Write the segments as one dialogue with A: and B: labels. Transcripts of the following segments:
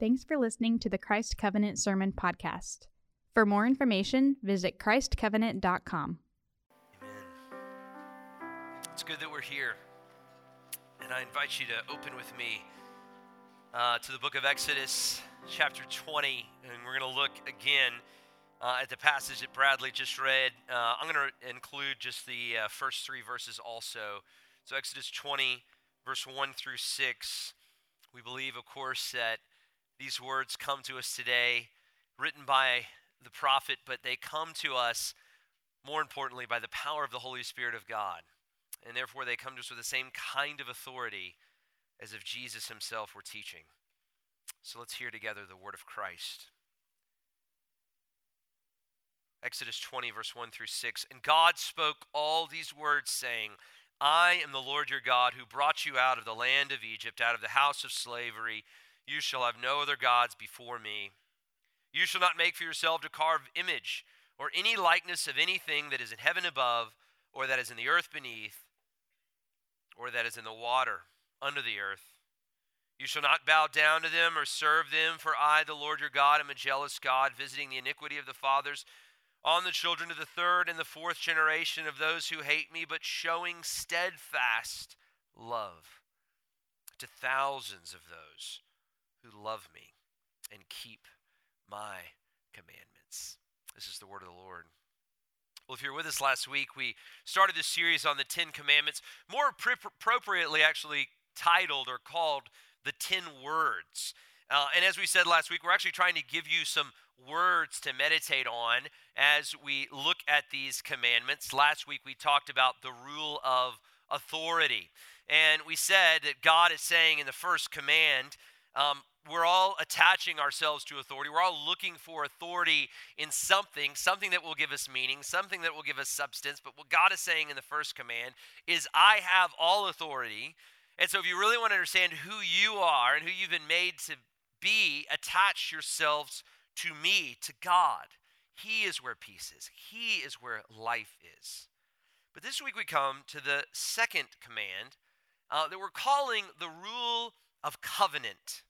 A: Thanks for listening to the Christ Covenant Sermon Podcast. For more information, visit ChristCovenant.com.
B: Amen. It's good that we're here. And I invite you to open with me uh, to the book of Exodus, chapter 20. And we're going to look again uh, at the passage that Bradley just read. Uh, I'm going to include just the uh, first three verses also. So, Exodus 20, verse 1 through 6. We believe, of course, that these words come to us today, written by the prophet, but they come to us, more importantly, by the power of the Holy Spirit of God. And therefore, they come to us with the same kind of authority as if Jesus himself were teaching. So let's hear together the word of Christ. Exodus 20, verse 1 through 6. And God spoke all these words, saying, I am the Lord your God who brought you out of the land of Egypt, out of the house of slavery. You shall have no other gods before me. You shall not make for yourself a carved image or any likeness of anything that is in heaven above, or that is in the earth beneath, or that is in the water under the earth. You shall not bow down to them or serve them, for I, the Lord your God, am a jealous God, visiting the iniquity of the fathers on the children of the third and the fourth generation of those who hate me, but showing steadfast love to thousands of those who love me and keep my commandments. This is the word of the Lord. Well, if you were with us last week, we started this series on the Ten Commandments, more appropriately, actually titled or called the Ten Words. Uh, and as we said last week, we're actually trying to give you some words to meditate on as we look at these commandments. Last week, we talked about the rule of authority. And we said that God is saying in the first command, um, we're all attaching ourselves to authority. We're all looking for authority in something, something that will give us meaning, something that will give us substance. But what God is saying in the first command is, I have all authority. And so, if you really want to understand who you are and who you've been made to be, attach yourselves to me, to God. He is where peace is, He is where life is. But this week we come to the second command uh, that we're calling the rule of covenant.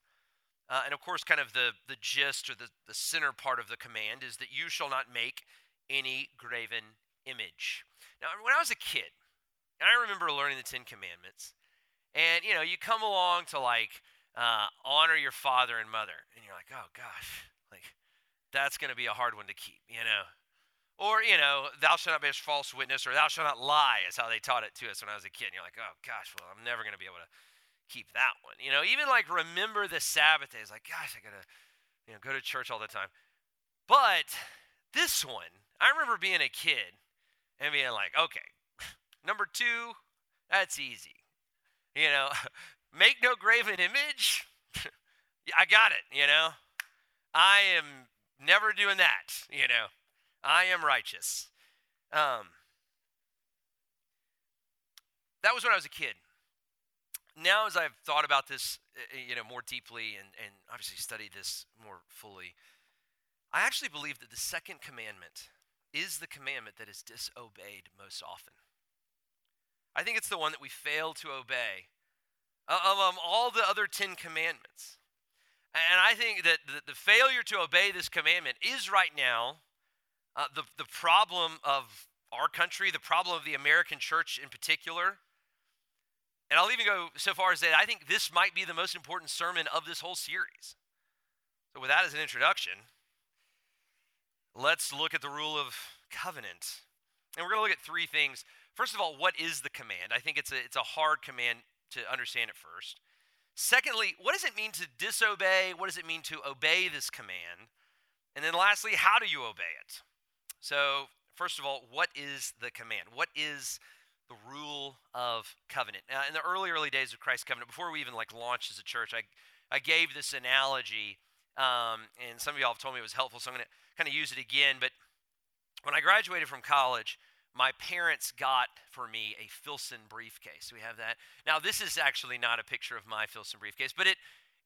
B: Uh, and of course, kind of the, the gist or the, the center part of the command is that you shall not make any graven image. Now, when I was a kid, and I remember learning the Ten Commandments, and you know, you come along to like uh, honor your father and mother, and you're like, oh gosh, like that's going to be a hard one to keep, you know. Or, you know, thou shalt not be a false witness, or thou shalt not lie, is how they taught it to us when I was a kid. And you're like, oh gosh, well, I'm never going to be able to keep that one. You know, even like remember the Sabbath days. Like, gosh, I gotta, you know, go to church all the time. But this one, I remember being a kid and being like, okay, number two, that's easy. You know, make no graven image. I got it. You know, I am never doing that. You know, I am righteous. Um, that was when I was a kid now as I've thought about this, uh, uh, you know, more deeply and, and obviously studied this more fully, I actually believe that the second commandment is the commandment that is disobeyed most often. I think it's the one that we fail to obey of um, all the other Ten Commandments. And I think that the, the failure to obey this commandment is right now uh, the, the problem of our country, the problem of the American church in particular. And I'll even go so far as that I think this might be the most important sermon of this whole series. So, with that as an introduction, let's look at the rule of covenant. And we're going to look at three things. First of all, what is the command? I think it's a, it's a hard command to understand at first. Secondly, what does it mean to disobey? What does it mean to obey this command? And then lastly, how do you obey it? So, first of all, what is the command? What is the rule of covenant. Now, in the early, early days of Christ's Covenant, before we even like launched as a church, I, I gave this analogy, um, and some of y'all have told me it was helpful, so I'm going to kind of use it again. But when I graduated from college, my parents got for me a Filson briefcase. We have that. Now, this is actually not a picture of my Filson briefcase, but it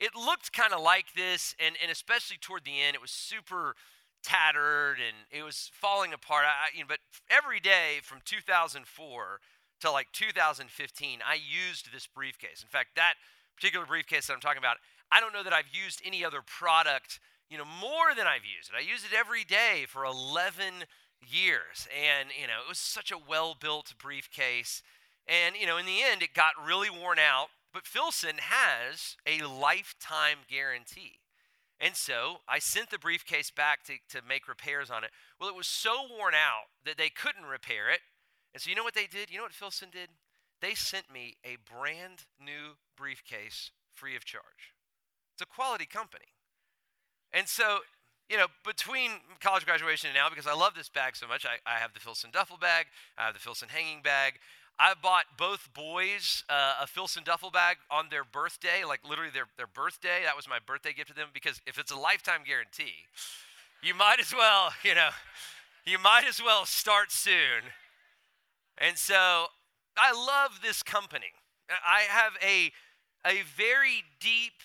B: it looked kind of like this, and, and especially toward the end, it was super tattered and it was falling apart. I, you know, but every day from 2004 to like 2015, I used this briefcase. In fact, that particular briefcase that I'm talking about, I don't know that I've used any other product, you know, more than I've used it. I use it every day for 11 years. And, you know, it was such a well built briefcase. And, you know, in the end, it got really worn out. But Filson has a lifetime guarantee. And so I sent the briefcase back to, to make repairs on it. Well, it was so worn out that they couldn't repair it. And so you know what they did? You know what Filson did? They sent me a brand new briefcase free of charge. It's a quality company. And so, you know, between college graduation and now, because I love this bag so much, I, I have the Filson duffel bag, I have the Filson hanging bag. I bought both boys uh, a Filson duffel bag on their birthday, like literally their, their birthday. That was my birthday gift to them because if it's a lifetime guarantee, you might as well, you know, you might as well start soon. And so I love this company. I have a, a very deep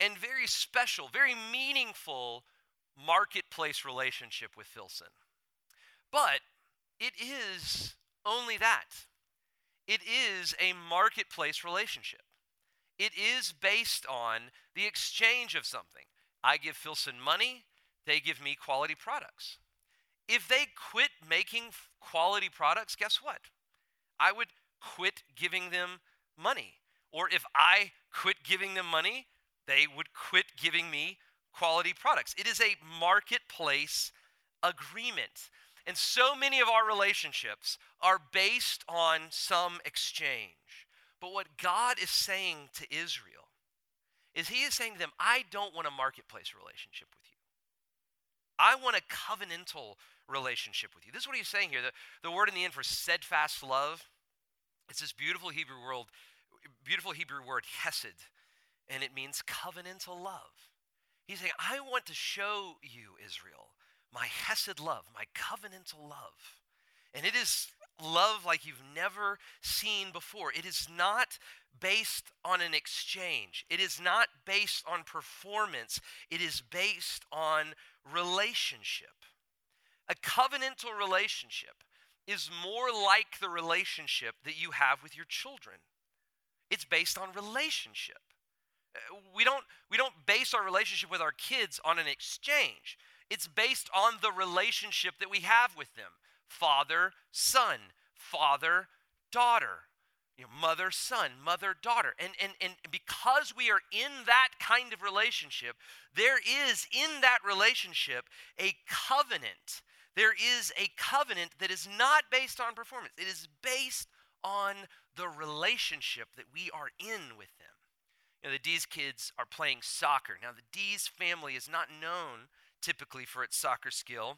B: and very special, very meaningful marketplace relationship with Filson. But it is only that. It is a marketplace relationship. It is based on the exchange of something. I give Filson money, they give me quality products. If they quit making quality products, guess what? I would quit giving them money. Or if I quit giving them money, they would quit giving me quality products. It is a marketplace agreement. And so many of our relationships are based on some exchange. But what God is saying to Israel is He is saying to them, I don't want a marketplace relationship with you. I want a covenantal relationship with you. This is what He's saying here. The, the word in the end for steadfast love, it's this beautiful Hebrew word, beautiful Hebrew word, hesed, and it means covenantal love. He's saying, I want to show you, Israel, my hesed love, my covenantal love. And it is love like you've never seen before. It is not based on an exchange, it is not based on performance, it is based on relationship. A covenantal relationship is more like the relationship that you have with your children. It's based on relationship. We don't, we don't base our relationship with our kids on an exchange. It's based on the relationship that we have with them father, son, father, daughter, you know, mother, son, mother, daughter. And, and, and because we are in that kind of relationship, there is in that relationship a covenant. There is a covenant that is not based on performance, it is based on the relationship that we are in with them. You know, the Dees kids are playing soccer. Now, the Dees family is not known typically for its soccer skill.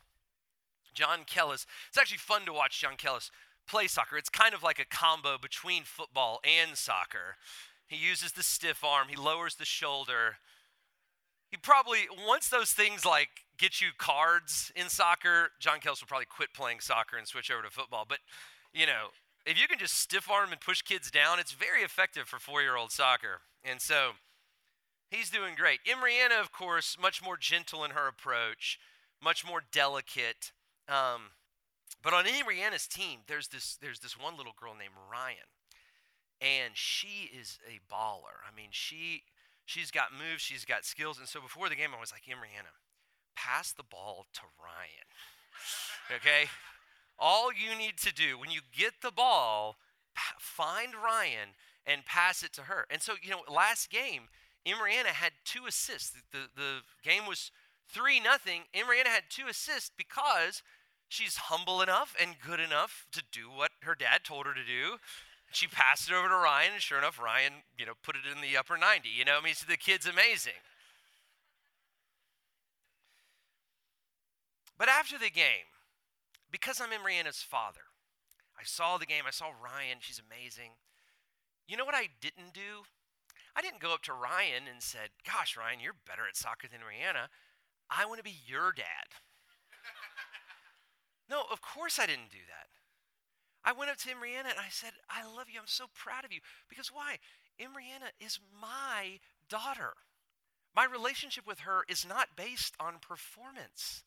B: John Kellis, it's actually fun to watch John Kellis play soccer. It's kind of like a combo between football and soccer. He uses the stiff arm, he lowers the shoulder. He probably, once those things like get you cards in soccer, John Kellis will probably quit playing soccer and switch over to football. But, you know, if you can just stiff arm and push kids down, it's very effective for four year old soccer. And so he's doing great. Imriana, of course, much more gentle in her approach, much more delicate. Um, but on Imriana's team, there's this there's this one little girl named Ryan, and she is a baller. I mean, she she's got moves, she's got skills, and so before the game, I was like, Imriana, pass the ball to Ryan. okay, all you need to do when you get the ball, find Ryan and pass it to her. And so, you know, last game, Imriana had two assists. The, the, the game was 3 nothing. Imriana had two assists because she's humble enough and good enough to do what her dad told her to do. She passed it over to Ryan, and sure enough, Ryan, you know, put it in the upper 90. You know, I mean, so the kid's amazing. But after the game, because I'm Imriana's father, I saw the game, I saw Ryan, she's amazing. You know what I didn't do? I didn't go up to Ryan and said, "Gosh, Ryan, you're better at soccer than Imriana. I want to be your dad." no, of course I didn't do that. I went up to Imriana and I said, I love you. I'm so proud of you. Because why? Imriana is my daughter. My relationship with her is not based on performance,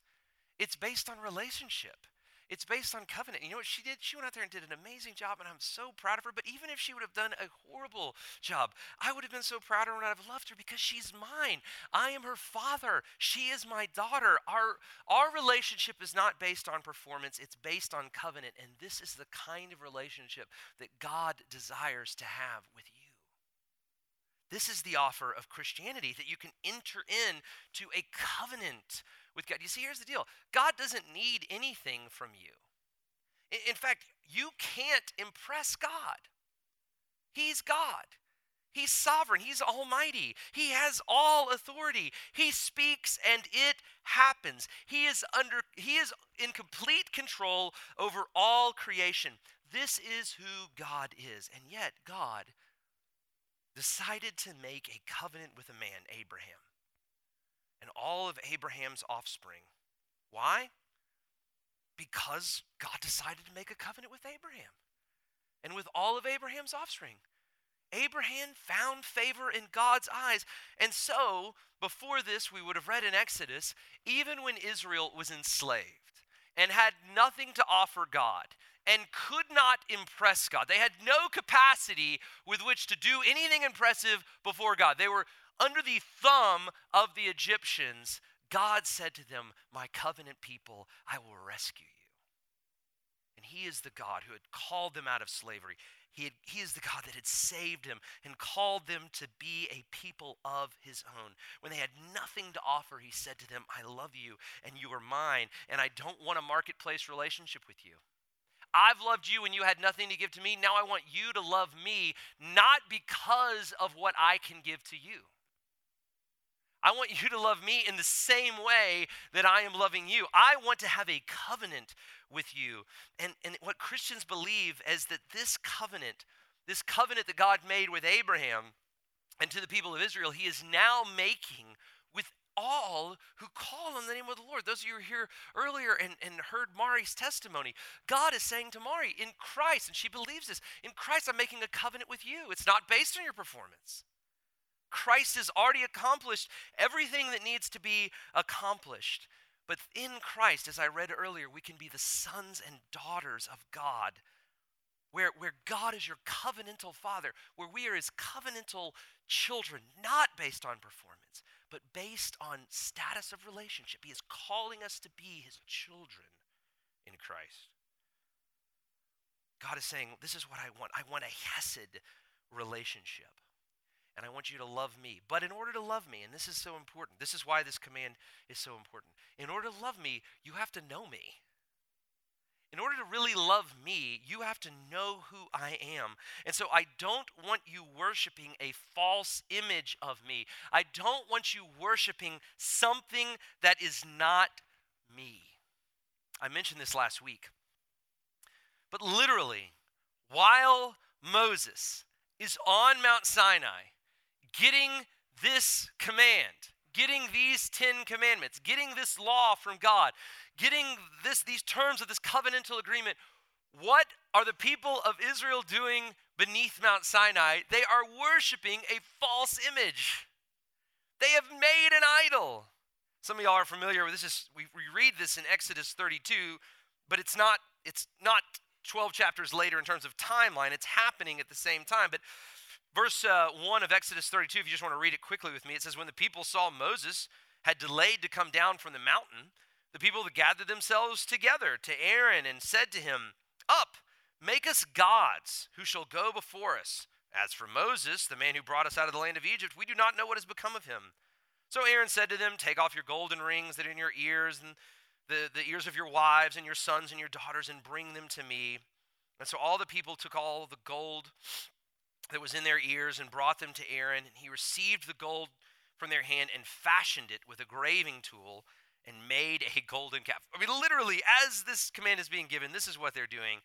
B: it's based on relationship. It's based on covenant. You know what she did? She went out there and did an amazing job, and I'm so proud of her. But even if she would have done a horrible job, I would have been so proud of her and I'd have loved her because she's mine. I am her father. She is my daughter. Our, our relationship is not based on performance, it's based on covenant. And this is the kind of relationship that God desires to have with you. This is the offer of Christianity that you can enter in to a covenant with God. You see, here's the deal God doesn't need anything from you. In fact, you can't impress God. He's God. He's sovereign. He's almighty. He has all authority. He speaks and it happens. He is under he is in complete control over all creation. This is who God is. And yet God decided to make a covenant with a man, Abraham and all of Abraham's offspring. Why? Because God decided to make a covenant with Abraham and with all of Abraham's offspring. Abraham found favor in God's eyes. And so, before this, we would have read in Exodus, even when Israel was enslaved and had nothing to offer God and could not impress God, they had no capacity with which to do anything impressive before God. They were under the thumb of the Egyptians, God said to them, My covenant people, I will rescue you. And He is the God who had called them out of slavery. He, had, he is the God that had saved him and called them to be a people of his own. When they had nothing to offer, he said to them, I love you and you are mine, and I don't want a marketplace relationship with you. I've loved you when you had nothing to give to me. Now I want you to love me, not because of what I can give to you. I want you to love me in the same way that I am loving you. I want to have a covenant with you. And, and what Christians believe is that this covenant, this covenant that God made with Abraham and to the people of Israel, he is now making with all who call on the name of the Lord. Those of you who were here earlier and, and heard Mari's testimony, God is saying to Mari, in Christ, and she believes this, in Christ, I'm making a covenant with you. It's not based on your performance. Christ has already accomplished everything that needs to be accomplished. But in Christ, as I read earlier, we can be the sons and daughters of God, where, where God is your covenantal father, where we are his covenantal children, not based on performance, but based on status of relationship. He is calling us to be his children in Christ. God is saying, This is what I want. I want a Hesed relationship and I want you to love me. But in order to love me, and this is so important, this is why this command is so important. In order to love me, you have to know me. In order to really love me, you have to know who I am. And so I don't want you worshiping a false image of me. I don't want you worshiping something that is not me. I mentioned this last week. But literally, while Moses is on Mount Sinai, getting this command, getting these 10 commandments, getting this law from God, getting this these terms of this covenantal agreement, what are the people of Israel doing beneath Mount Sinai? They are worshiping a false image. They have made an idol. Some of y'all are familiar with this. Is, we, we read this in Exodus 32, but it's not, it's not 12 chapters later in terms of timeline. It's happening at the same time. But Verse uh, 1 of Exodus 32, if you just want to read it quickly with me, it says, When the people saw Moses had delayed to come down from the mountain, the people gathered themselves together to Aaron and said to him, Up, make us gods who shall go before us. As for Moses, the man who brought us out of the land of Egypt, we do not know what has become of him. So Aaron said to them, Take off your golden rings that are in your ears and the, the ears of your wives and your sons and your daughters and bring them to me. And so all the people took all the gold that was in their ears and brought them to Aaron. And he received the gold from their hand and fashioned it with a graving tool and made a golden calf. I mean, literally, as this command is being given, this is what they're doing.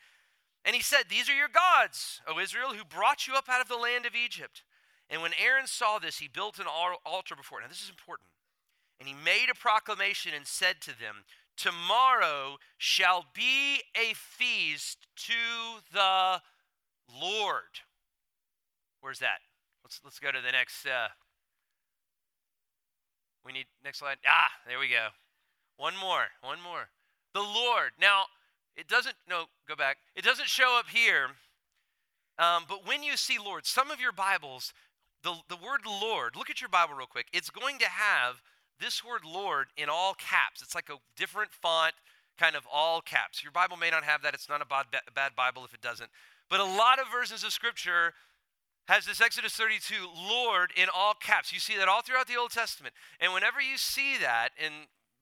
B: And he said, These are your gods, O Israel, who brought you up out of the land of Egypt. And when Aaron saw this, he built an altar before it. Now, this is important. And he made a proclamation and said to them, Tomorrow shall be a feast to the Lord. Where's that? Let's let's go to the next. Uh, we need next slide. Ah, there we go. One more. One more. The Lord. Now, It doesn't, no, go back. It doesn't show up here. Um, but when you see Lord, some of your Bibles, the, the word Lord, look at your Bible real quick. It's going to have this word Lord in all caps. It's like a different font, kind of all caps. Your Bible may not have that. It's not a bad, bad Bible if it doesn't. But a lot of versions of Scripture has this Exodus 32 Lord in all caps. You see that all throughout the Old Testament. And whenever you see that in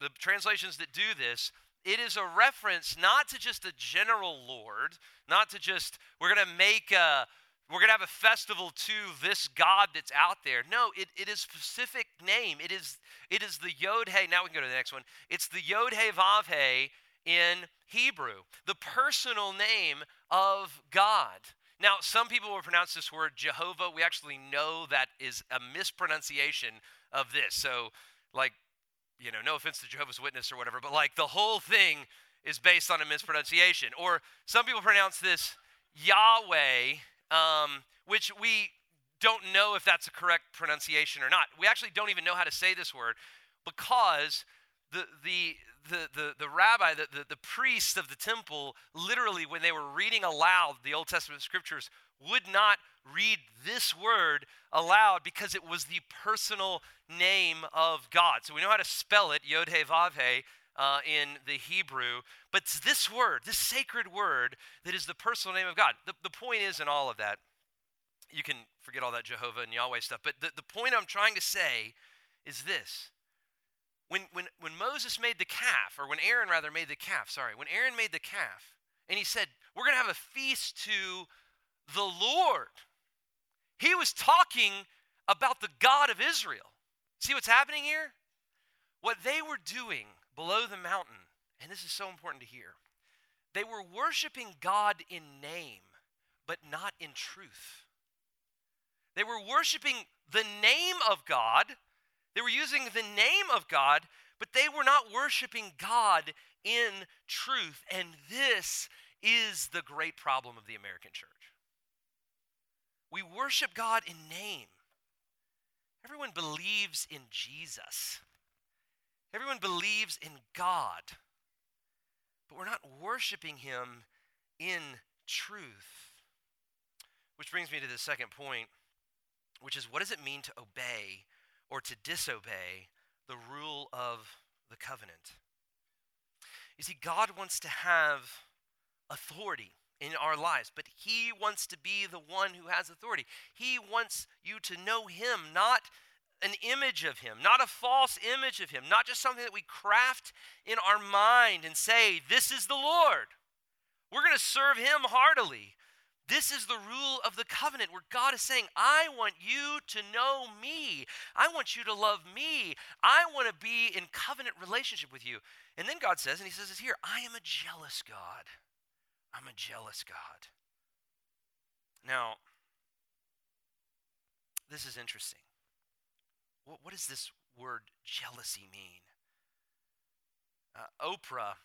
B: the translations that do this, it is a reference not to just a general Lord, not to just, we're going to make a, we're going to have a festival to this God that's out there. No, it, it is specific name. It is, it is the Yod He. Now we can go to the next one. It's the Yod He Vav He in Hebrew, the personal name of God. Now, some people will pronounce this word Jehovah. We actually know that is a mispronunciation of this. So, like, you know, no offense to Jehovah's Witness or whatever, but like the whole thing is based on a mispronunciation. Or some people pronounce this Yahweh, um, which we don't know if that's a correct pronunciation or not. We actually don't even know how to say this word because the, the, the, the, the rabbi, the, the, the priest of the temple, literally, when they were reading aloud the Old Testament scriptures, would not read this word aloud because it was the personal name of God. So we know how to spell it, Yod He Vav He, uh, in the Hebrew. But it's this word, this sacred word, that is the personal name of God. The, the point is in all of that, you can forget all that Jehovah and Yahweh stuff, but the, the point I'm trying to say is this. When, when, when Moses made the calf, or when Aaron rather made the calf, sorry, when Aaron made the calf, and he said, We're going to have a feast to the Lord. He was talking about the God of Israel. See what's happening here? What they were doing below the mountain, and this is so important to hear, they were worshiping God in name, but not in truth. They were worshiping the name of God, they were using the name of God, but they were not worshiping God in truth. And this is the great problem of the American church. We worship God in name. Everyone believes in Jesus. Everyone believes in God. But we're not worshiping Him in truth. Which brings me to the second point, which is what does it mean to obey or to disobey the rule of the covenant? You see, God wants to have authority in our lives, but He wants to be the one who has authority. He wants you to know Him, not an image of Him, not a false image of Him, not just something that we craft in our mind and say, This is the Lord. We're going to serve Him heartily. This is the rule of the covenant where God is saying, I want you to know me. I want you to love me. I want to be in covenant relationship with you. And then God says, and He says this here, I am a jealous God. I'm a jealous God. Now, this is interesting. What, what does this word jealousy mean? Uh, Oprah,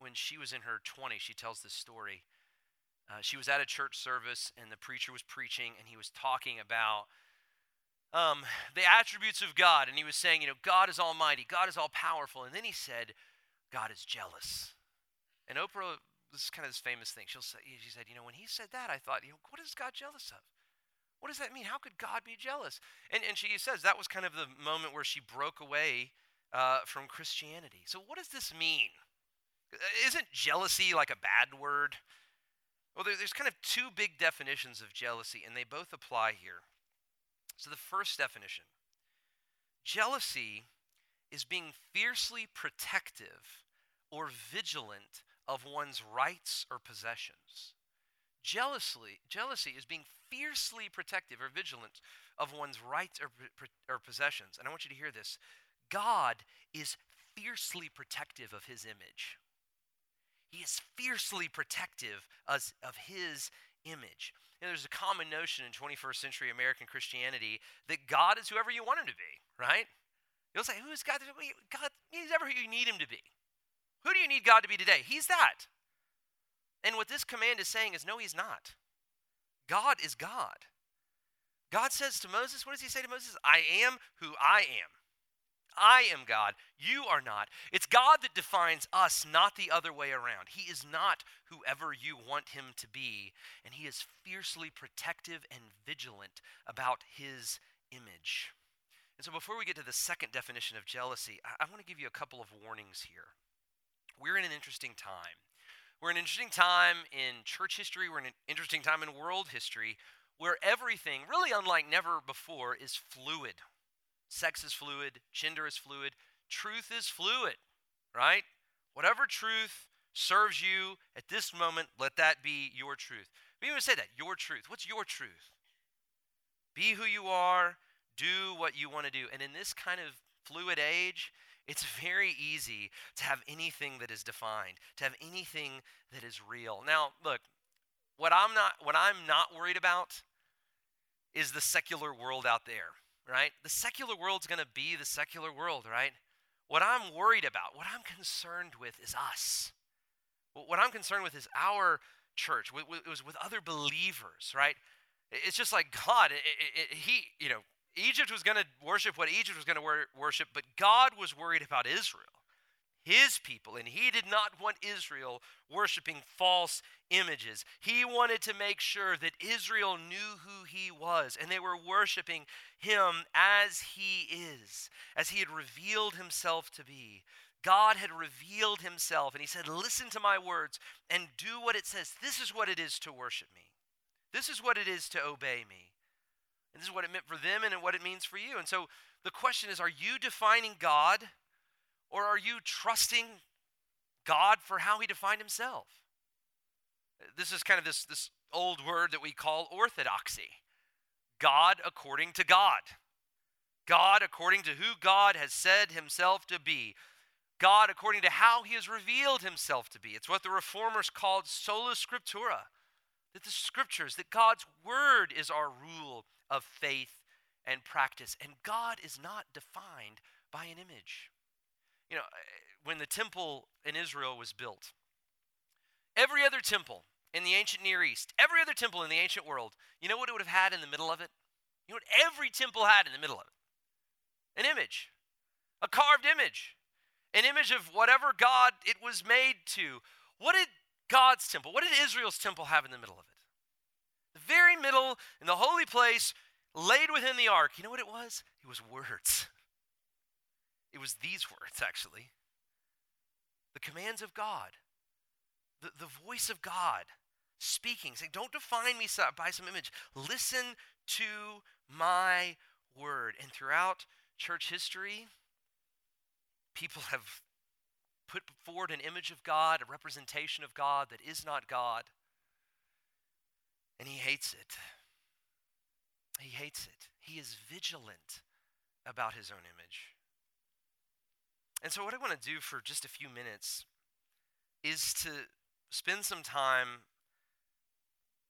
B: when she was in her 20s, she tells this story. Uh, she was at a church service, and the preacher was preaching, and he was talking about um, the attributes of God. And he was saying, you know, God is almighty, God is all powerful. And then he said, God is jealous. And Oprah this is kind of this famous thing. She'll say, she said, you know, when he said that, I thought, you know, what is God jealous of? What does that mean? How could God be jealous? And, and she says that was kind of the moment where she broke away uh, from Christianity. So, what does this mean? Uh, isn't jealousy like a bad word? Well, there, there's kind of two big definitions of jealousy, and they both apply here. So, the first definition jealousy is being fiercely protective or vigilant of one's rights or possessions. Jealously, jealousy is being fiercely protective or vigilant of one's rights or, or possessions. And I want you to hear this God is fiercely protective of his image. He is fiercely protective of, of his image. You know, there's a common notion in 21st century American Christianity that God is whoever you want him to be, right? You'll say, Who is God? God, he's ever who you need him to be. Who do you need God to be today? He's that. And what this command is saying is no, he's not. God is God. God says to Moses, what does he say to Moses? I am who I am. I am God. You are not. It's God that defines us, not the other way around. He is not whoever you want him to be, and he is fiercely protective and vigilant about his image. And so, before we get to the second definition of jealousy, I, I want to give you a couple of warnings here. We're in an interesting time. We're in an interesting time in church history, we're in an interesting time in world history where everything, really unlike never before, is fluid. Sex is fluid, gender is fluid, truth is fluid, right? Whatever truth serves you at this moment, let that be your truth. We even say that, your truth. What's your truth? Be who you are, do what you want to do. And in this kind of fluid age, it's very easy to have anything that is defined, to have anything that is real. Now, look, what I'm not what I'm not worried about is the secular world out there, right? The secular world's going to be the secular world, right? What I'm worried about, what I'm concerned with is us. What I'm concerned with is our church. It was with other believers, right? It's just like God, it, it, it, He, you know, Egypt was going to worship what Egypt was going to wor- worship, but God was worried about Israel his people, and he did not want Israel worshiping false images. He wanted to make sure that Israel knew who he was, and they were worshiping him as he is, as he had revealed himself to be. God had revealed himself, and he said, Listen to my words and do what it says. This is what it is to worship me. This is what it is to obey me. And this is what it meant for them and what it means for you. And so the question is are you defining God? Or are you trusting God for how he defined himself? This is kind of this, this old word that we call orthodoxy God according to God. God according to who God has said himself to be. God according to how he has revealed himself to be. It's what the reformers called sola scriptura. That the scriptures, that God's word is our rule of faith and practice. And God is not defined by an image. You know, eh, when the temple in Israel was built, every other temple in the ancient Near East, every other temple in the ancient world, you know what it would have had in the middle of it? You know what every temple had in the middle of it? An image, a carved image, an image of whatever God it was made to. What did God's temple, what did Israel's temple have in the middle of it? The very middle, in the holy place, laid within the ark, you know what it was? It was words. It was these words, actually the commands of God, the, the voice of God speaking, saying, Don't define me by some image. Listen to my word. And throughout church history, people have put forward an image of God, a representation of God that is not God. And he hates it. He hates it. He is vigilant about his own image. And so, what I want to do for just a few minutes is to spend some time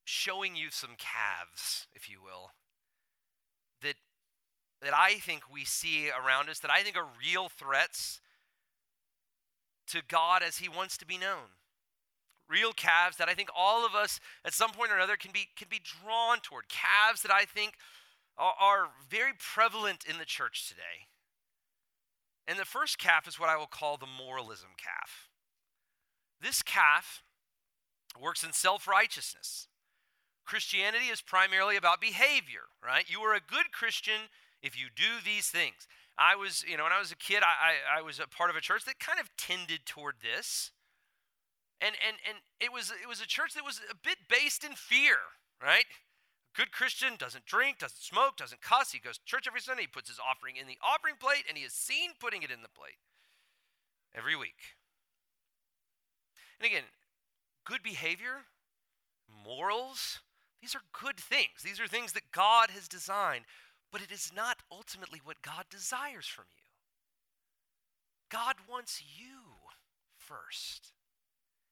B: showing you some calves, if you will, that, that I think we see around us, that I think are real threats to God as He wants to be known. Real calves that I think all of us at some point or another can be, can be drawn toward. Calves that I think are, are very prevalent in the church today. And the first calf is what I will call the moralism calf. This calf works in self righteousness. Christianity is primarily about behavior, right? You are a good Christian if you do these things. I was, you know, when I was a kid, I, I, I was a part of a church that kind of tended toward this. And, and, and it, was, it was a church that was a bit based in fear, right? Good Christian doesn't drink, doesn't smoke, doesn't cuss. He goes to church every Sunday. He puts his offering in the offering plate, and he is seen putting it in the plate every week. And again, good behavior, morals, these are good things. These are things that God has designed, but it is not ultimately what God desires from you. God wants you first.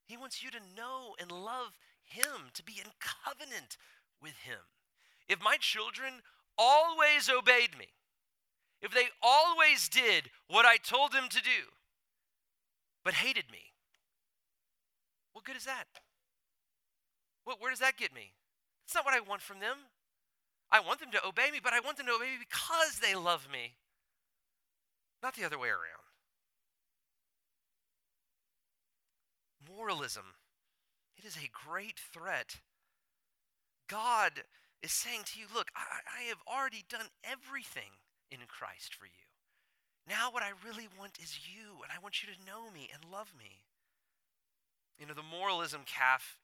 B: He wants you to know and love Him, to be in covenant with him. If my children always obeyed me, if they always did what I told them to do, but hated me, what good is that? What, where does that get me? It's not what I want from them. I want them to obey me, but I want them to obey me because they love me. not the other way around. Moralism, it is a great threat. God is saying to you, Look, I, I have already done everything in Christ for you. Now, what I really want is you, and I want you to know me and love me. You know, the moralism calf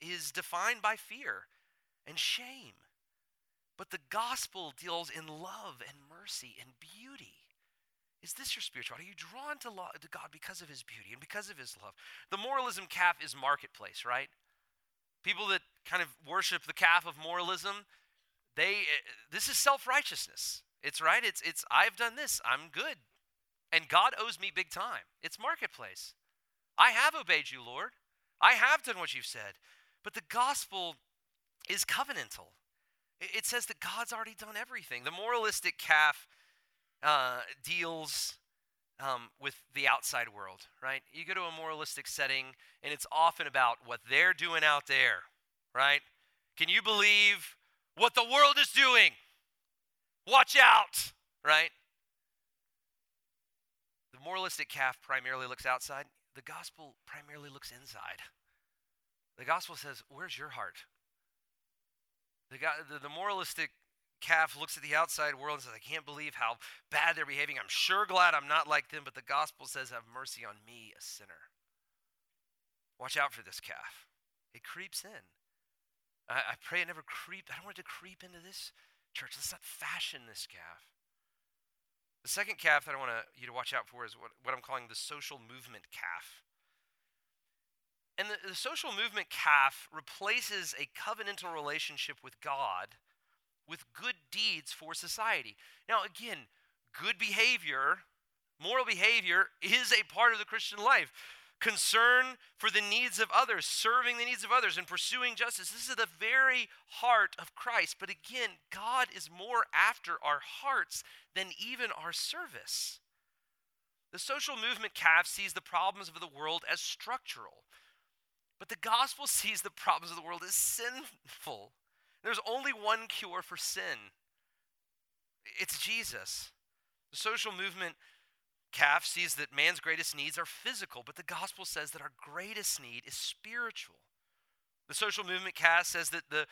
B: is defined by fear and shame. But the gospel deals in love and mercy and beauty. Is this your spirituality? Are you drawn to, to God because of his beauty and because of his love? The moralism calf is marketplace, right? People that kind of worship the calf of moralism, they eh, this is self-righteousness. It's right. It's it's I've done this. I'm good. And God owes me big time. It's marketplace. I have obeyed you, Lord. I have done what you've said. But the gospel is covenantal. It says that God's already done everything. The moralistic calf uh, deals um, with the outside world, right? You go to a moralistic setting, and it's often about what they're doing out there, right? Can you believe what the world is doing? Watch out, right? The moralistic calf primarily looks outside, the gospel primarily looks inside. The gospel says, Where's your heart? The, the, the moralistic calf looks at the outside world and says, I can't believe how bad they're behaving. I'm sure glad I'm not like them, but the gospel says, Have mercy on me, a sinner. Watch out for this calf. It creeps in. I, I pray it never creep. I don't want it to creep into this church. Let's not fashion this calf. The second calf that I want you to watch out for is what, what I'm calling the social movement calf. And the, the social movement calf replaces a covenantal relationship with God with good deeds for society. Now, again, good behavior, moral behavior, is a part of the Christian life concern for the needs of others, serving the needs of others, and pursuing justice. This is the very heart of Christ. But again, God is more after our hearts than even our service. The social movement calf sees the problems of the world as structural, but the gospel sees the problems of the world as sinful. There's only one cure for sin it's Jesus. The social movement calf sees that man's greatest needs are physical, but the gospel says that our greatest need is spiritual. The social movement calf says that the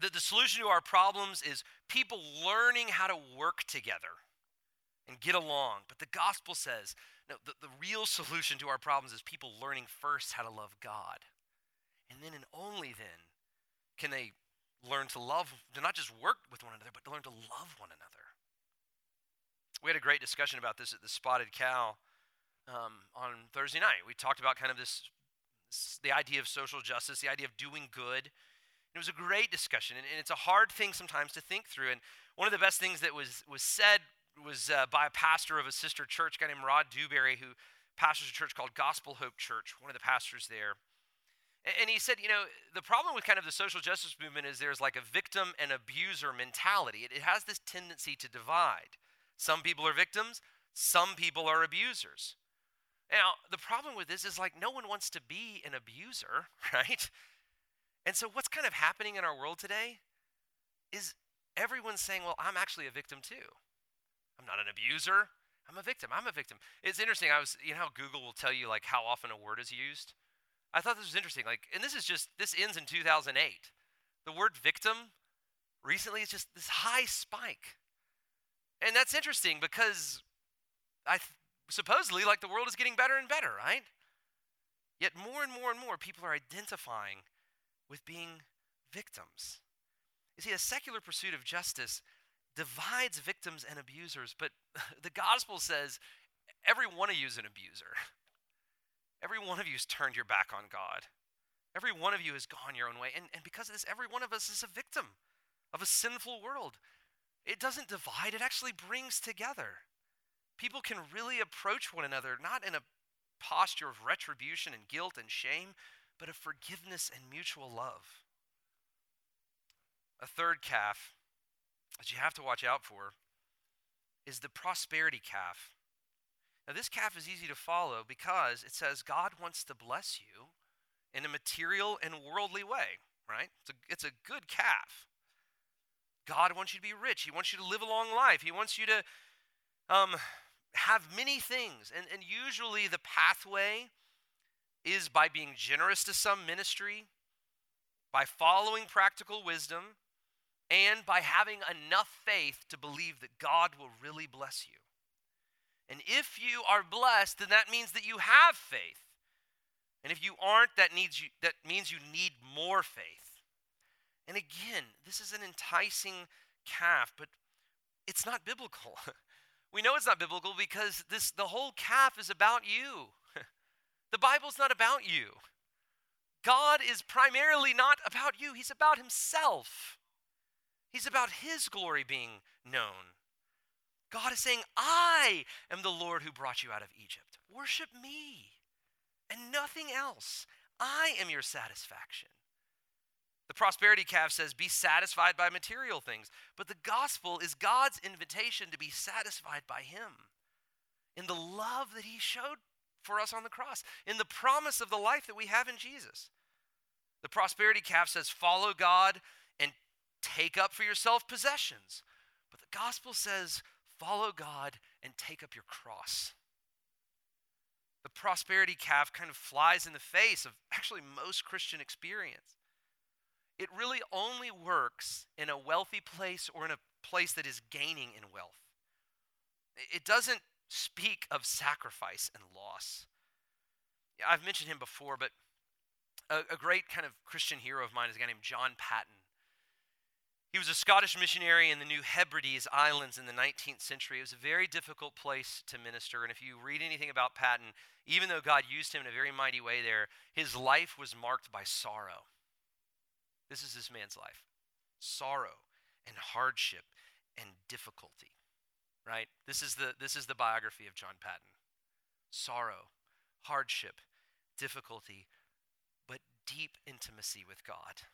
B: that the solution to our problems is people learning how to work together and get along. But the gospel says no, the, the real solution to our problems is people learning first how to love God. And then and only then can they learn to love, to not just work with one another, but to learn to love one another. We had a great discussion about this at the Spotted Cow um, on Thursday night. We talked about kind of this, the idea of social justice, the idea of doing good. It was a great discussion, and, and, it's a hard thing sometimes to think through. And one of the best things that was was said was uh, by a pastor of a sister church, a guy named Rod Dewberry, who pastors a church called Gospel Hope Church. One of the pastors there. And he said, you know, the problem with kind of the social justice movement is there's like a victim and abuser mentality. It, it has this tendency to divide. Some people are victims, some people are abusers. Now, the problem with this is like no one wants to be an abuser, right? And so, what's kind of happening in our world today is everyone's saying, well, I'm actually a victim too. I'm not an abuser. I'm a victim. I'm a victim. It's interesting. I was, you know, how Google will tell you like how often a word is used. I thought this was interesting. Like, and this is just this ends in 2008. The word victim recently is just this high spike. And that's interesting because I th- supposedly like the world is getting better and better, right? Yet more and more and more people are identifying with being victims. You see, a secular pursuit of justice divides victims and abusers, but the gospel says every one of you is an abuser. Every one of you has turned your back on God. Every one of you has gone your own way. And, and because of this, every one of us is a victim of a sinful world. It doesn't divide, it actually brings together. People can really approach one another, not in a posture of retribution and guilt and shame, but of forgiveness and mutual love. A third calf that you have to watch out for is the prosperity calf. Now, this calf is easy to follow because it says God wants to bless you in a material and worldly way, right? It's a, it's a good calf. God wants you to be rich. He wants you to live a long life. He wants you to um, have many things. And, and usually the pathway is by being generous to some ministry, by following practical wisdom, and by having enough faith to believe that God will really bless you. And if you are blessed, then that means that you have faith. And if you aren't, that, needs you, that means you need more faith. And again, this is an enticing calf, but it's not biblical. we know it's not biblical because this the whole calf is about you. the Bible's not about you. God is primarily not about you, he's about himself. He's about his glory being known. God is saying, I am the Lord who brought you out of Egypt. Worship me and nothing else. I am your satisfaction. The prosperity calf says, Be satisfied by material things. But the gospel is God's invitation to be satisfied by Him in the love that He showed for us on the cross, in the promise of the life that we have in Jesus. The prosperity calf says, Follow God and take up for yourself possessions. But the gospel says, Follow God and take up your cross. The prosperity calf kind of flies in the face of actually most Christian experience. It really only works in a wealthy place or in a place that is gaining in wealth. It doesn't speak of sacrifice and loss. I've mentioned him before, but a, a, great kind of Christian hero of mine is a guy named John Paton. He was a Scottish missionary in the New Hebrides Islands in the 19th century. It was a very difficult place to minister. And if you read anything about Paton, even though God used him in a very mighty way there, his life was marked by sorrow. This is this man's life sorrow and hardship and difficulty. Right? This is the, this is the biography of John Paton sorrow, hardship, difficulty, but deep intimacy with God.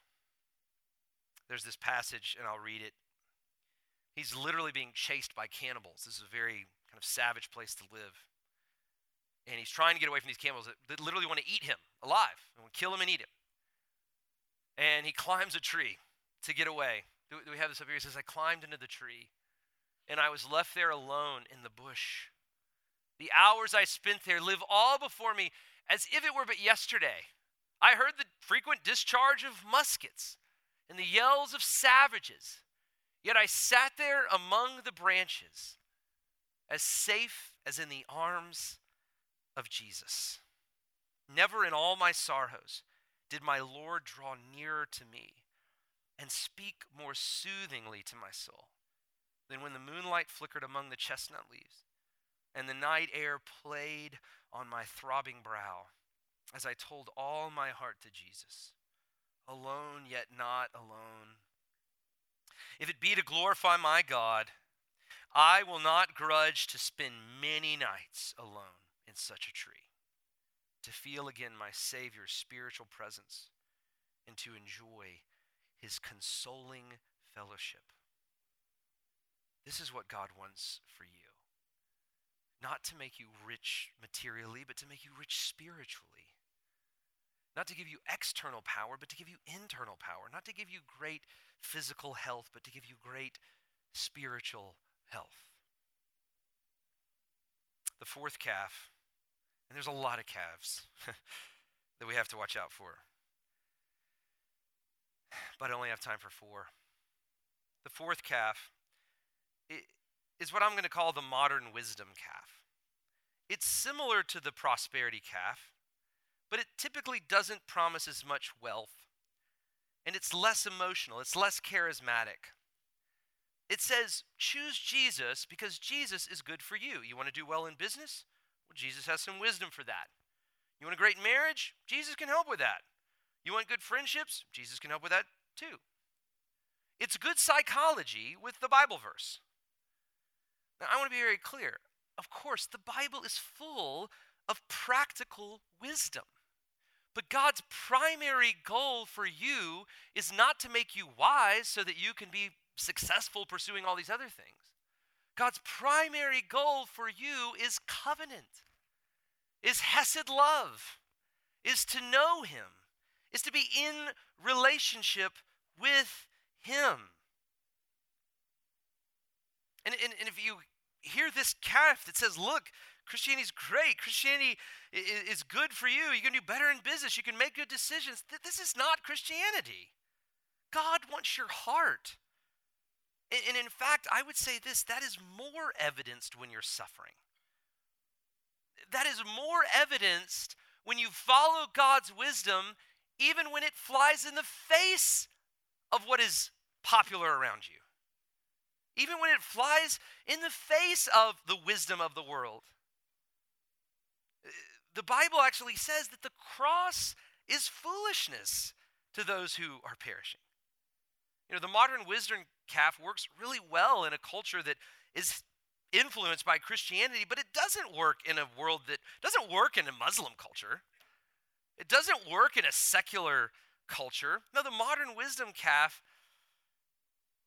B: There's this passage, and I'll read it. He's literally being chased by cannibals. This is a very kind of savage place to live. And he's trying to get away from these cannibals that literally want to eat him alive and want to kill him and eat him. And he climbs a tree to get away. Do, we have this up here? He says, I climbed into the tree and I was left there alone in the bush. The hours I spent there live all before me as if it were but yesterday. I heard the frequent discharge of muskets and the yells of savages. Yet I sat there among the branches, as safe as in the arms of Jesus. Never in all my sorrows did my Lord draw nearer to me and speak more soothingly to my soul than when the moonlight flickered among the chestnut leaves and the night air played on my throbbing brow as I told all my heart to Jesus alone yet not alone. If it be to glorify my God, I will not grudge to spend many nights alone in such a tree, to feel again my Savior's spiritual presence, and to enjoy his consoling fellowship. This is what God wants for you. Not to make you rich materially, but to make you rich spiritually. Not to give you external power, but to give you internal power. Not to give you great physical health, but to give you great spiritual health. The fourth calf, and there's a lot of calves that we have to watch out for, but I only have time for four. The fourth calf is what I'm going to call the modern wisdom calf. It's similar to the prosperity calf but it typically doesn't promise as much wealth. And it's less emotional, it's less charismatic. It says, choose Jesus because Jesus is good for you. You want to do well in business? Well, Jesus has some wisdom for that. You want a great marriage? Jesus can help with that. You want good friendships? Jesus can help with that too. It's good psychology with the Bible verse. Now, I want to be very clear. Of course, the Bible is full of practical wisdom. But God's primary goal for you is not to make you wise so that you can be successful pursuing all these other things. God's primary goal for you is covenant, is Hesed love, is to know Him, is to be in relationship with Him. And, and, and if you hear this calf that says, look, Christianity's great. Christianity is good for you. You can do better in business. You can make good decisions. This is not Christianity. God wants your heart. And in fact, I would say this that is more evidenced when you're suffering. That is more evidenced when you follow God's wisdom, even when it flies in the face of what is popular around you. Even when it flies in the face of the wisdom of the world. The Bible actually says that the cross is foolishness to those who are perishing. You know, the modern wisdom calf works really well in a culture that is influenced by Christianity, but it doesn't work in a world that doesn't work in a Muslim culture. It doesn't work in a secular culture. No, the modern wisdom calf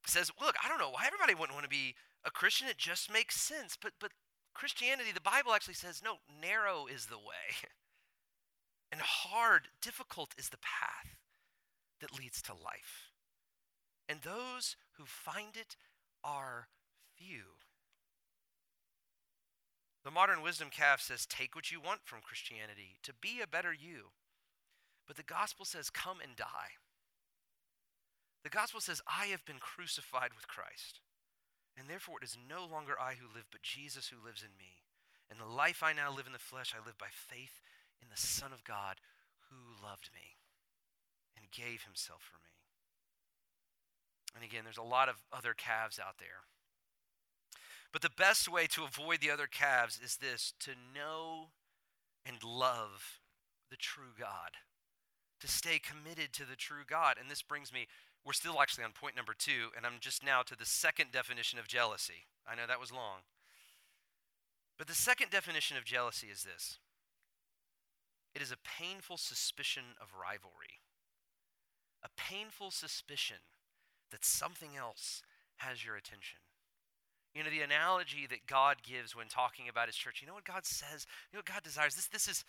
B: says, look, I don't know why everybody wouldn't want to be a Christian. It just makes sense. But but Christianity, the Bible actually says, no, narrow is the way. And hard, difficult is the path that leads to life. And those who find it are few. The modern wisdom calf says, take what you want from Christianity to be a better you. But the gospel says, come and die. The gospel says, I have been crucified with Christ. And therefore it is no longer I who live, but Jesus who lives in me. And the life I now live in the flesh, I live by faith in the Son of God who loved me and gave himself for me. And again, there's a lot of other calves out there. But the best way to avoid the other calves is this to know and love the true God, to stay committed to the true God. And this brings me, we're still actually on point number two, and I'm just now to the second definition of jealousy. I know that was long. But the second definition of jealousy is this it is a painful suspicion of rivalry, a painful suspicion that something else has your attention. You know, the analogy that God gives when talking about his church, you know what God says? You know what God desires? This, this, is,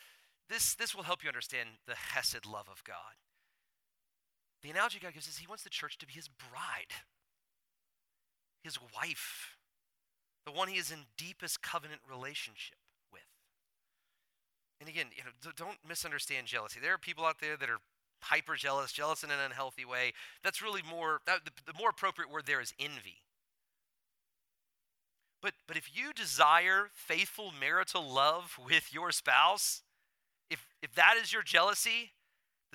B: this, this will help you understand the Hesed love of God. The analogy God gives is he wants the church to be his bride, his wife, the one he is in deepest covenant relationship with. And again, you know, don't misunderstand jealousy. There are people out there that are hyper jealous, jealous in an unhealthy way. That's really more, that, the, the more appropriate word there is envy. But, but if you desire faithful marital love with your spouse, if, if that is your jealousy,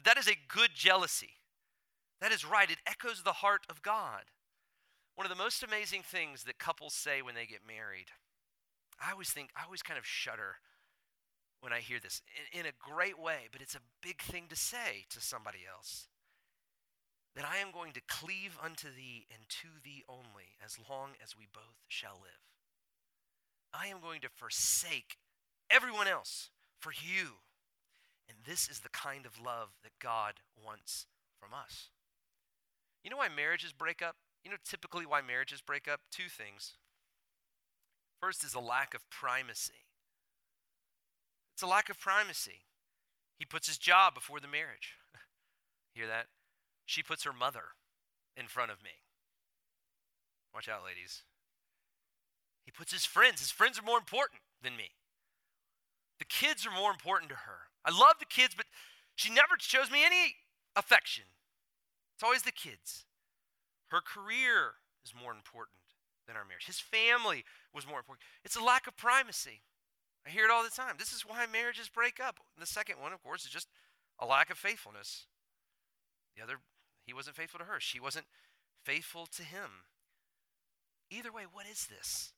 B: that is a good jealousy. That is right. It echoes the heart of God. One of the most amazing things that couples say when they get married, I always think, I always kind of shudder when I hear this in, in a great way, but it's a big thing to say to somebody else. That I am going to cleave unto thee and to thee only as long as we both shall live. I am going to forsake everyone else for you. And this is the kind of love that God wants from us. You know why marriages break up? You know typically why marriages break up? Two things. First is a lack of primacy. It's a lack of primacy. He puts his job before the marriage. Hear that? She puts her mother in front of me. Watch out, ladies. He puts his friends. His friends are more important than me. The kids are more important to her. I love the kids, but she never shows me any affection. It's always the kids. Her career is more important than our marriage. His family was more important. It's a lack of primacy. I hear it all the time. This is why marriages break up. And the second one, of course, is just a lack of faithfulness. The other, he wasn't faithful to her. She wasn't faithful to him. Either way, what is this?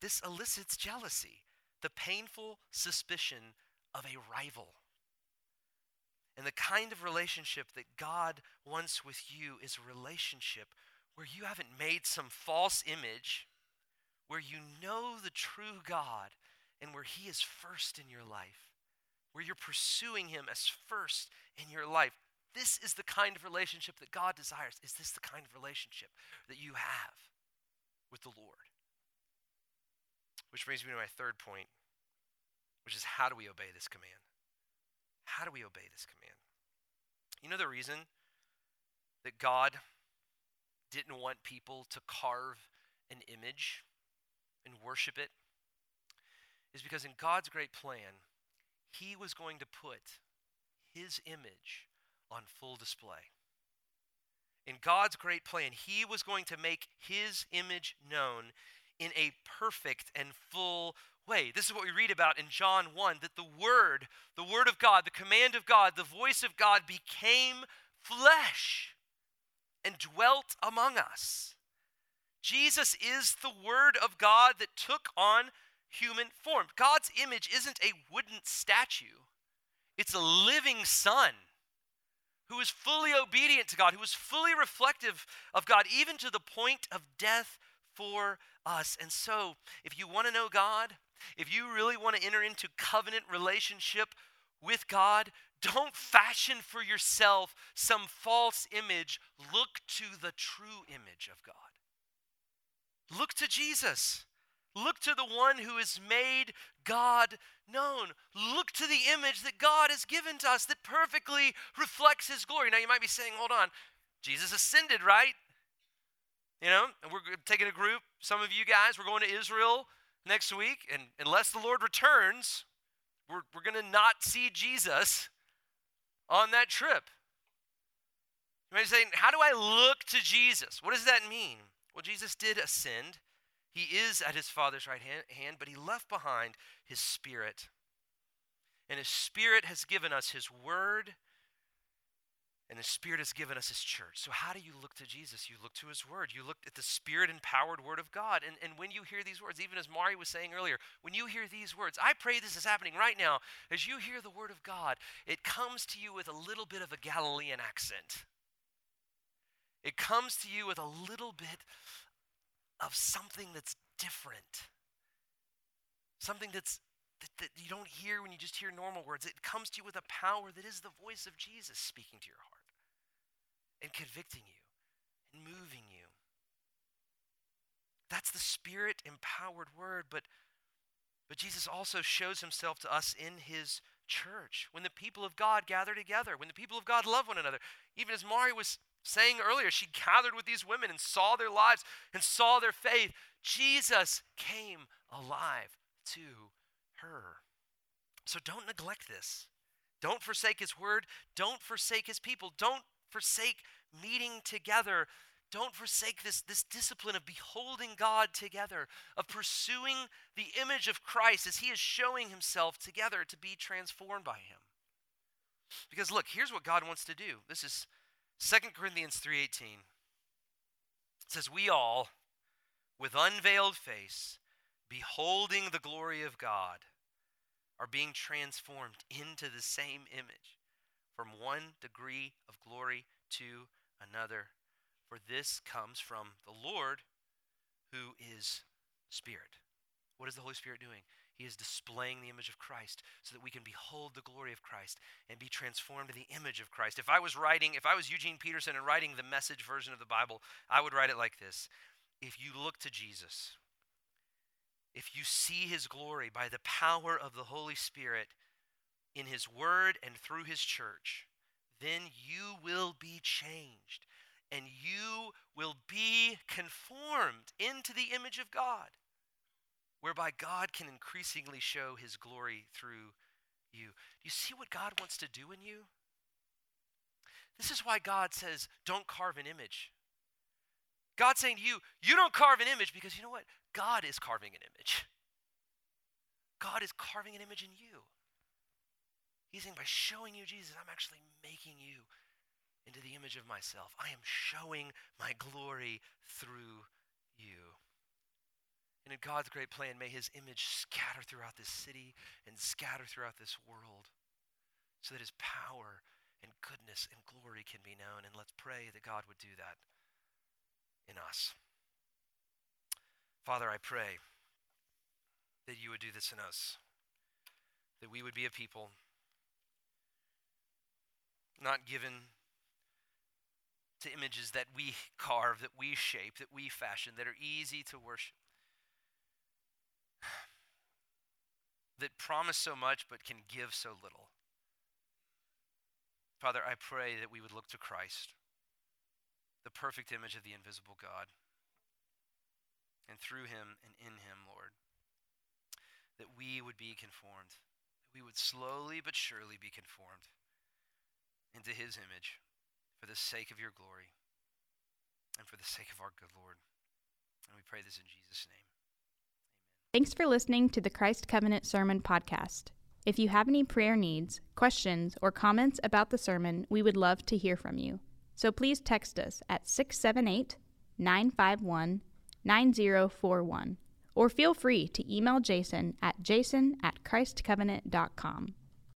B: This elicits jealousy, the painful suspicion of a rival. And the kind of relationship that God wants with you is a relationship where you haven't made some false image, where you know the true God and where He is first in your life, where you're pursuing Him as first in your life. This is the kind of relationship that God desires. Is this the kind of relationship that you have with the Lord? Which brings me to my third point, which is how do we obey this command? How do we obey this command? You know the reason that God didn't want people to carve an image and worship it is because in God's great plan, He was going to put His image on full display. In God's great plan, He was going to make His image known in a perfect and full way. This is what we read about in John 1 that the Word, the Word of God, the command of God, the voice of God became flesh and dwelt among us. Jesus is the Word of God that took on human form. God's image isn't a wooden statue, it's a living Son who was fully obedient to God, who was fully reflective of God, even to the point of death for us. And so, if you want to know God, if you really want to enter into covenant relationship with God, don't fashion for yourself some false image. Look to the true image of God. Look to Jesus. Look to the one who has made God known. Look to the image that God has given to us that perfectly reflects his glory. Now, you might be saying, hold on, Jesus ascended, right? You know, and we're taking a group, some of you guys, we're going to Israel next week, and unless the Lord returns, we're, we're going to not see Jesus on that trip. You might be saying, how do I look to Jesus? What does that mean? Well, Jesus did ascend. He is at his Father's right hand, but he left behind his Spirit. And his Spirit has given us his word, and the Spirit has given us his church. So, how do you look to Jesus? You look to his word. You look at the Spirit empowered word of God. And, and when you hear these words, even as Mari was saying earlier, when you hear these words, I pray this is happening right now. As you hear the word of God, it comes to you with a little bit of a Galilean accent. It comes to you with a little bit of something that's different. Something that's that, that you don't hear when you just hear normal words. It comes to you with a power that is the voice of Jesus speaking to your heart and convicting you and moving you. That's the spirit empowered word, but but Jesus also shows himself to us in his church. When the people of God gather together, when the people of God love one another. Even as Mari was saying earlier, she gathered with these women and saw their lives and saw their faith. Jesus came alive to her. So don't neglect this. Don't forsake his word. Don't forsake his people. Don't forsake meeting together. Don't forsake this, this discipline of beholding God together, of pursuing the image of Christ as he is showing himself together to be transformed by him. Because look, here's what God wants to do. This is 2 Corinthians 3:18 says we all with unveiled face beholding the glory of God are being transformed into the same image from one degree of glory to another. For this comes from the Lord who is spirit. What is the holy spirit doing? He is displaying the image of Christ so that we can behold the glory of Christ and be transformed to the image of Christ. If I was writing, if I was Eugene Peterson and writing the message version of the Bible, I would write it like this. If you look to Jesus, if you see his glory by the power of the Holy Spirit in his word and through his church, then you will be changed and you will be conformed into the image of God whereby God can increasingly show his glory through you. Do you see what God wants to do in you? This is why God says, don't carve an image. God's saying to you, you don't carve an image because you know what? God is carving an image. God is carving an image in you. He's saying, by showing you Jesus, I'm actually making you into the image of myself. I am showing my glory through you. And in God's great plan, may his image scatter throughout this city and scatter throughout this world so that his power and goodness and glory can be known. And let's pray that God would do that in us. Father, I pray that you would do this in us, that we would be a people not given to images that we carve, that we shape, that we fashion, that are easy to worship that promise so much but can give so little. Father, I pray that we would look to Christ, the perfect image of the invisible God. And through him and in him, Lord, that we would be conformed, that we would slowly but surely be conformed into his image for the sake of your glory and for the sake of our good Lord. And we pray this in Jesus' name. Amen.
A: Thanks for listening to the Christ Covenant Sermon Podcast. If you have any prayer needs, questions, or comments about the sermon, we would love to hear from you. So please text us at 678 951 9041 or feel free to email Jason at jason at christcovenant.com.